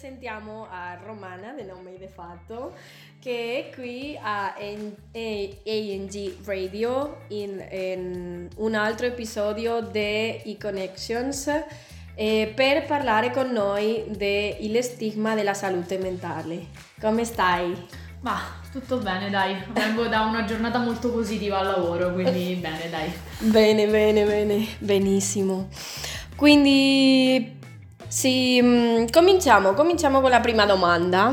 presentiamo a Romana del nome di fatto che è qui a ANG Radio in, in un altro episodio di E-Connections eh, per parlare con noi del stigma della salute mentale. Come stai? Ma tutto bene, dai. Vengo da una giornata molto positiva al lavoro, quindi bene, dai. Bene, bene, bene, benissimo. Quindi sì, mm, cominciamo, cominciamo con la prima domanda.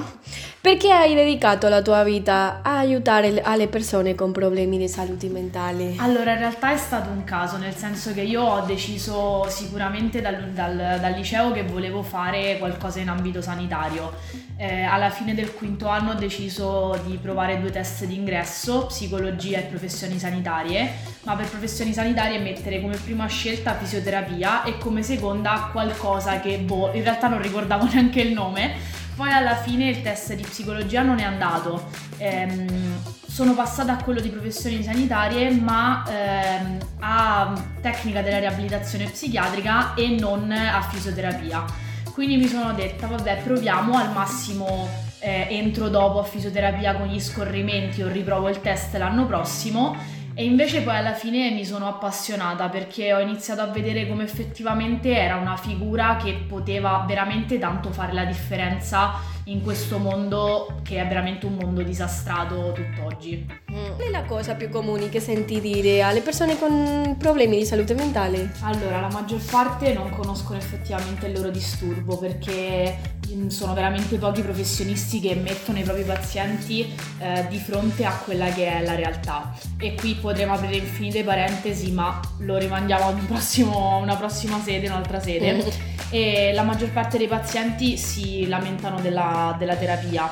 Perché hai dedicato la tua vita a aiutare le persone con problemi di salute mentale? Allora, in realtà è stato un caso, nel senso che io ho deciso sicuramente dal, dal, dal liceo che volevo fare qualcosa in ambito sanitario. Eh, alla fine del quinto anno ho deciso di provare due test di ingresso, psicologia e professioni sanitarie, ma per professioni sanitarie mettere come prima scelta fisioterapia e come seconda qualcosa che, boh, in realtà non ricordavo neanche il nome poi alla fine il test di psicologia non è andato. Ehm, sono passata a quello di professioni sanitarie, ma ehm, a tecnica della riabilitazione psichiatrica e non a fisioterapia. Quindi mi sono detta, vabbè, proviamo al massimo eh, entro dopo a fisioterapia con gli scorrimenti o riprovo il test l'anno prossimo e invece poi alla fine mi sono appassionata perché ho iniziato a vedere come effettivamente era una figura che poteva veramente tanto fare la differenza in questo mondo che è veramente un mondo disastrato tutt'oggi. Mm. Qual è la cosa più comune che senti dire alle persone con problemi di salute mentale? Allora, la maggior parte non conoscono effettivamente il loro disturbo perché sono veramente pochi professionisti che mettono i propri pazienti eh, di fronte a quella che è la realtà. E qui potremo aprire infinite parentesi, ma lo rimandiamo a un prossimo, una prossima sede, un'altra sede. e la maggior parte dei pazienti si lamentano della, della terapia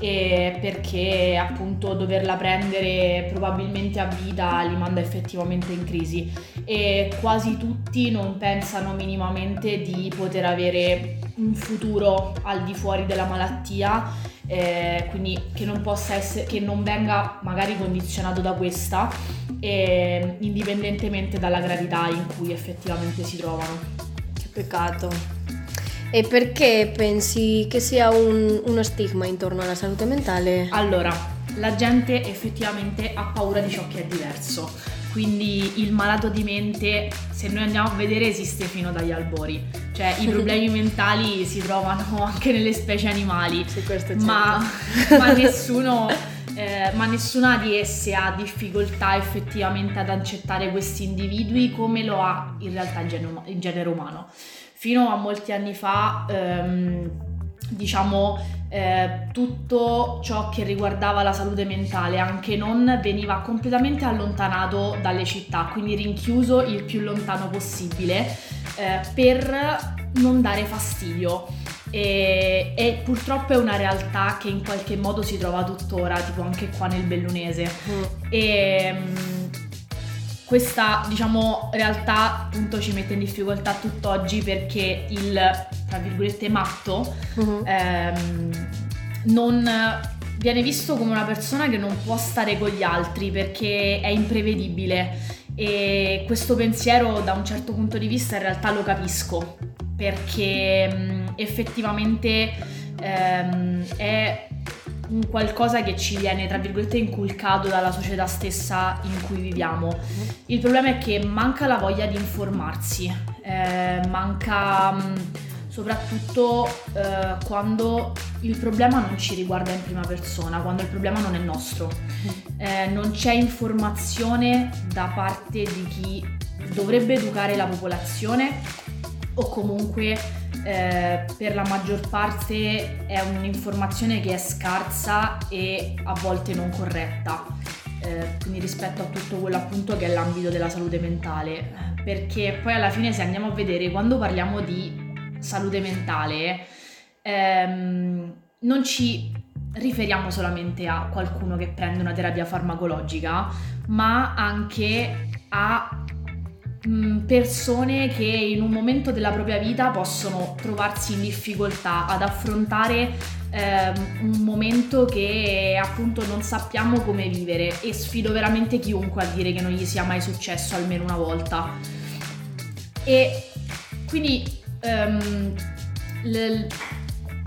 perché appunto doverla prendere probabilmente a vita li manda effettivamente in crisi e quasi tutti non pensano minimamente di poter avere un futuro al di fuori della malattia, eh, quindi che non possa essere, che non venga magari condizionato da questa, eh, indipendentemente dalla gravità in cui effettivamente si trovano. Che peccato. E perché pensi che sia un, uno stigma intorno alla salute mentale? Allora, la gente effettivamente ha paura di ciò che è diverso quindi il malato di mente, se noi andiamo a vedere, esiste fino dagli albori. Cioè i problemi mentali si trovano anche nelle specie animali, ma, ma, nessuno, eh, ma nessuna di esse ha difficoltà effettivamente ad accettare questi individui come lo ha in realtà il genere, il genere umano. Fino a molti anni fa... Ehm, diciamo eh, tutto ciò che riguardava la salute mentale, anche non, veniva completamente allontanato dalle città, quindi rinchiuso il più lontano possibile eh, per non dare fastidio. E, e, purtroppo è una realtà che in qualche modo si trova tuttora, tipo anche qua nel Bellunese. Mm. E, mm, questa diciamo realtà appunto ci mette in difficoltà tutt'oggi perché il tra virgolette matto uh-huh. ehm, non viene visto come una persona che non può stare con gli altri perché è imprevedibile e questo pensiero da un certo punto di vista in realtà lo capisco perché mh, effettivamente ehm, è un qualcosa che ci viene, tra virgolette, inculcato dalla società stessa in cui viviamo. Il problema è che manca la voglia di informarsi, eh, manca mh, soprattutto eh, quando il problema non ci riguarda in prima persona, quando il problema non è nostro. Eh, non c'è informazione da parte di chi dovrebbe educare la popolazione o comunque eh, per la maggior parte è un'informazione che è scarsa e a volte non corretta. Eh, quindi rispetto a tutto quello appunto che è l'ambito della salute mentale perché poi alla fine se andiamo a vedere quando parliamo di salute mentale ehm, non ci riferiamo solamente a qualcuno che prende una terapia farmacologica ma anche a persone che in un momento della propria vita possono trovarsi in difficoltà ad affrontare eh, un momento che appunto non sappiamo come vivere e sfido veramente chiunque a dire che non gli sia mai successo almeno una volta. E quindi um, l-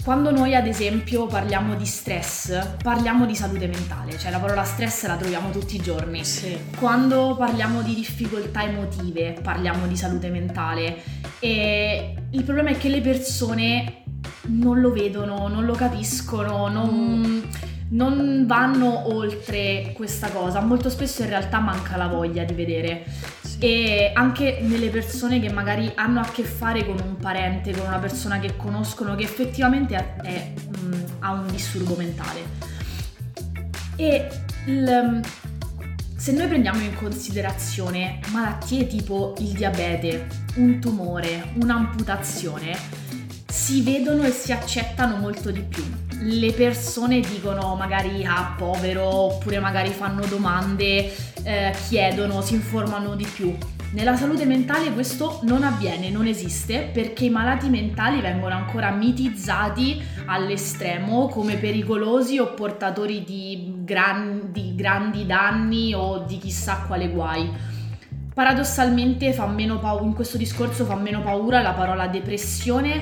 quando noi ad esempio parliamo di stress, parliamo di salute mentale, cioè la parola stress la troviamo tutti i giorni. Sì. Quando parliamo di difficoltà emotive, parliamo di salute mentale. E il problema è che le persone non lo vedono, non lo capiscono, non, non vanno oltre questa cosa. Molto spesso in realtà manca la voglia di vedere. E anche nelle persone che magari hanno a che fare con un parente, con una persona che conoscono che effettivamente è- è, mm, ha un disturbo mentale. E il- se noi prendiamo in considerazione malattie tipo il diabete, un tumore, un'amputazione, si vedono e si accettano molto di più. Le persone dicono magari ah povero oppure magari fanno domande, eh, chiedono, si informano di più. Nella salute mentale questo non avviene, non esiste perché i malati mentali vengono ancora mitizzati all'estremo come pericolosi o portatori di, gran- di grandi danni o di chissà quale guai. Paradossalmente fa meno paura, in questo discorso fa meno paura la parola depressione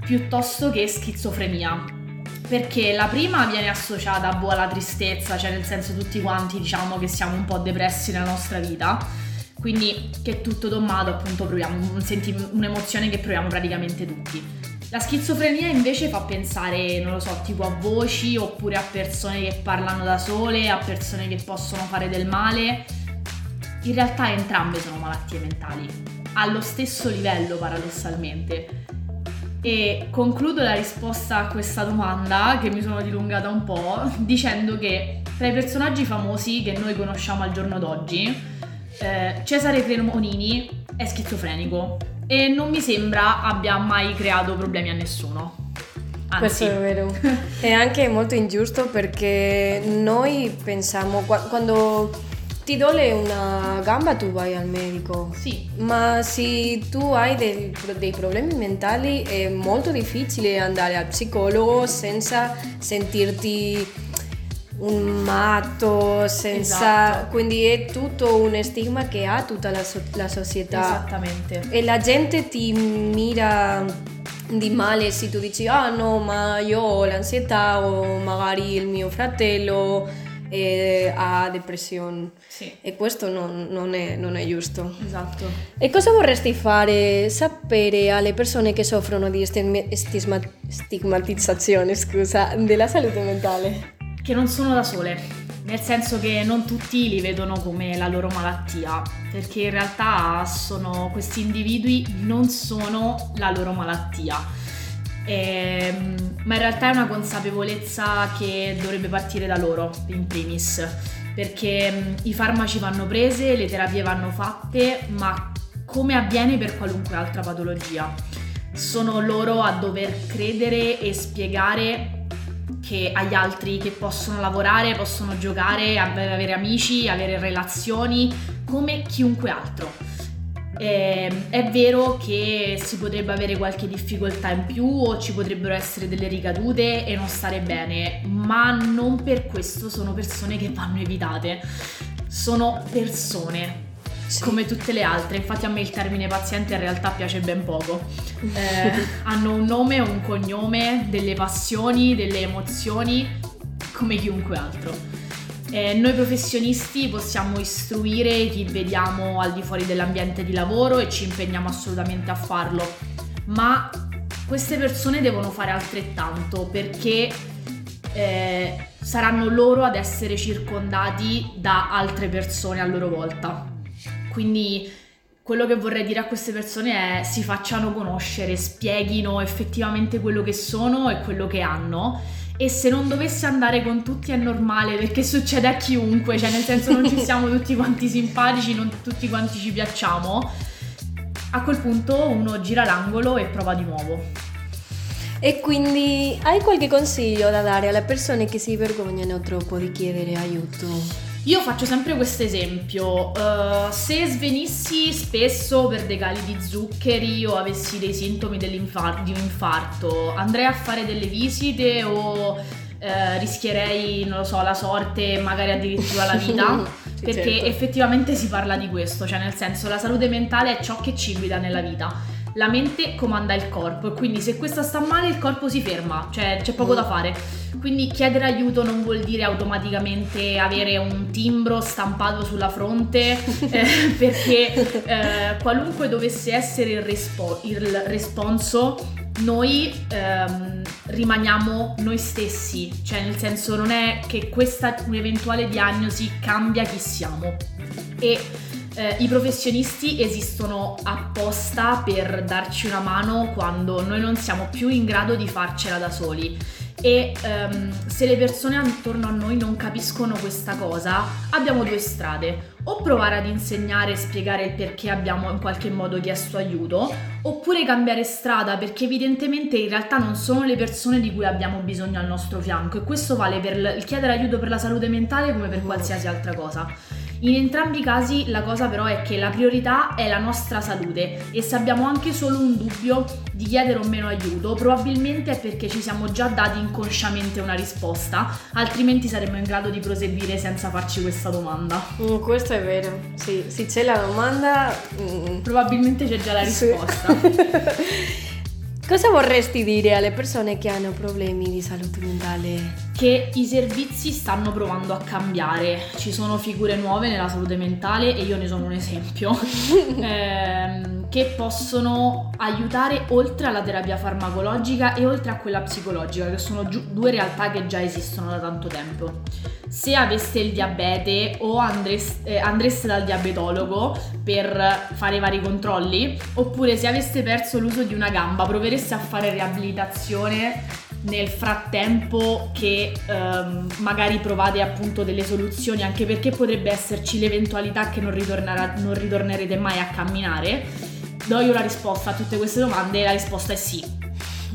piuttosto che schizofrenia. Perché la prima viene associata boh, alla tristezza, cioè nel senso tutti quanti diciamo che siamo un po' depressi nella nostra vita, quindi che tutto sommato appunto proviamo un senti- un'emozione che proviamo praticamente tutti. La schizofrenia invece fa pensare, non lo so, tipo a voci oppure a persone che parlano da sole, a persone che possono fare del male. In realtà entrambe sono malattie mentali, allo stesso livello paradossalmente. E concludo la risposta a questa domanda, che mi sono dilungata un po', dicendo che tra i personaggi famosi che noi conosciamo al giorno d'oggi, eh, Cesare Cremonini è schizofrenico e non mi sembra abbia mai creato problemi a nessuno. Questo Anzi, è vero. è anche molto ingiusto perché noi pensiamo, qua- quando ti dole una gamba tu vai al medico. sì, Ma se tu hai dei, dei problemi mentali è molto difficile andare al psicologo senza sentirti un matto, senza... Esatto. Quindi è tutto un stigma che ha tutta la, so- la società. esattamente. E la gente ti mira di male se tu dici ah no ma io ho l'ansietà o magari il mio fratello eh, ha depressione Sì, e questo non, non è, non è giusto. esatto. E cosa vorresti fare? Sapere alle persone che soffrono di stigma- stigmatizzazione scusa, della salute mentale. Che non sono da sole, nel senso che non tutti li vedono come la loro malattia, perché in realtà sono, questi individui non sono la loro malattia. Ehm, ma in realtà è una consapevolezza che dovrebbe partire da loro, in primis, perché i farmaci vanno prese, le terapie vanno fatte, ma come avviene per qualunque altra patologia. Sono loro a dover credere e spiegare che agli altri che possono lavorare, possono giocare, av- avere amici, avere relazioni come chiunque altro. Ehm, è vero che si potrebbe avere qualche difficoltà in più o ci potrebbero essere delle ricadute e non stare bene, ma non per questo sono persone che vanno evitate. Sono persone Sì. come tutte le altre, infatti a me il termine paziente in realtà piace ben poco. Eh, hanno un nome, un cognome, delle passioni, delle emozioni, come chiunque altro. Eh, noi professionisti possiamo istruire chi vediamo al di fuori dell'ambiente di lavoro e ci impegniamo assolutamente a farlo, ma queste persone devono fare altrettanto perché eh, saranno loro ad essere circondati da altre persone a loro volta. Quindi quello che vorrei dire a queste persone è si facciano conoscere, spieghino effettivamente quello che sono e quello che hanno. E se non dovesse andare con tutti è normale perché succede a chiunque, cioè nel senso non ci siamo tutti quanti simpatici, non tutti quanti ci piacciamo. A quel punto uno gira l'angolo e prova di nuovo. E quindi hai qualche consiglio da dare alle persone che si vergognano troppo di chiedere aiuto? Io faccio sempre questo esempio, eh, se svenissi spesso per dei cali di zuccheri o avessi dei sintomi di un infarto, andrei a fare delle visite o eh, rischierei, non lo so, la sorte, magari addirittura la vita? Perché certo. effettivamente si parla di questo, cioè nel senso la salute mentale è ciò che ci guida nella vita. La mente comanda il corpo e quindi se questa sta male il corpo si ferma, cioè c'è poco da fare. Quindi chiedere aiuto non vuol dire automaticamente avere un timbro stampato sulla fronte eh, perché eh, qualunque dovesse essere il, respo- il responso noi ehm, rimaniamo noi stessi, cioè nel senso non è che questa un'eventuale diagnosi cambia chi siamo. E eh, i professionisti esistono apposta per darci una mano quando noi non siamo più in grado di farcela da soli e um, se le persone attorno a noi non capiscono questa cosa, abbiamo due strade. O provare ad insegnare e spiegare il perché abbiamo in qualche modo chiesto aiuto, oppure cambiare strada perché evidentemente in realtà non sono le persone di cui abbiamo bisogno al nostro fianco e questo vale per il chiedere aiuto per la salute mentale come per qualsiasi altra cosa. In entrambi i casi la cosa però è che la priorità è la nostra salute e se abbiamo anche solo un dubbio di chiedere o meno aiuto, probabilmente è perché ci siamo già dati inconsciamente una risposta, altrimenti saremmo in grado di proseguire senza farci questa domanda. Mm, questo è vero, sì, se c'è la domanda... Mm. Probabilmente c'è già la risposta. Sì. Cosa vorresti dire alle persone che hanno problemi di salute mentale? Che i servizi stanno provando a cambiare, ci sono figure nuove nella salute mentale e io ne sono un esempio, ehm, che possono aiutare oltre alla terapia farmacologica e oltre a quella psicologica, che sono giu- due realtà che già esistono da tanto tempo. Se aveste il diabete o andreste, eh, andreste dal diabetologo per fare i vari controlli, oppure se aveste perso l'uso di una gamba, provereste a fare riabilitazione nel frattempo che ehm, magari provate appunto delle soluzioni, anche perché potrebbe esserci l'eventualità che non, non ritornerete mai a camminare. Do io la risposta a tutte queste domande e la risposta è sì,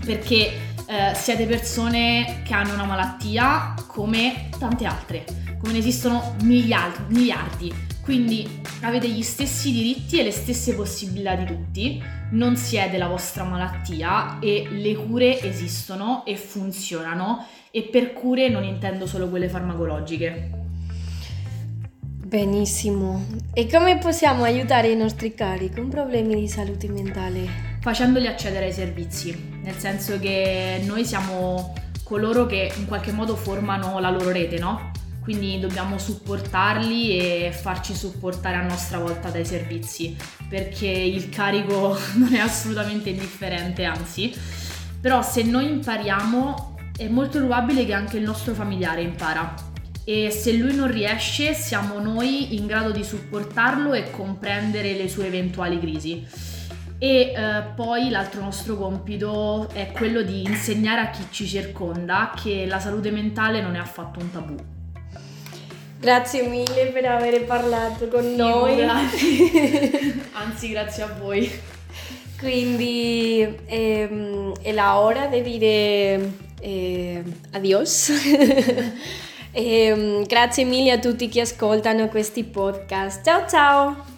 perché eh, siete persone che hanno una malattia come tante altre, come ne esistono miliardi, miliardi. Quindi avete gli stessi diritti e le stesse possibilità di tutti, non siete la vostra malattia e le cure esistono e funzionano e per cure non intendo solo quelle farmacologiche. Benissimo. E come possiamo aiutare i nostri cari con problemi di salute mentale? facendoli accedere ai servizi, nel senso che noi siamo coloro che in qualche modo formano la loro rete, no? Quindi dobbiamo supportarli e farci supportare a nostra volta dai servizi, perché il carico non è assolutamente indifferente, anzi. Però se noi impariamo è molto probabile che anche il nostro familiare impara e se lui non riesce siamo noi in grado di supportarlo e comprendere le sue eventuali crisi e eh, poi l'altro nostro compito è quello di insegnare a chi ci circonda che la salute mentale non è affatto un tabù. Grazie mille per aver parlato con sì, noi. Anzi, grazie a voi. Quindi ehm, è la ora di dire eh, adios. e, ehm, grazie mille a tutti che ascoltano questi podcast. Ciao ciao!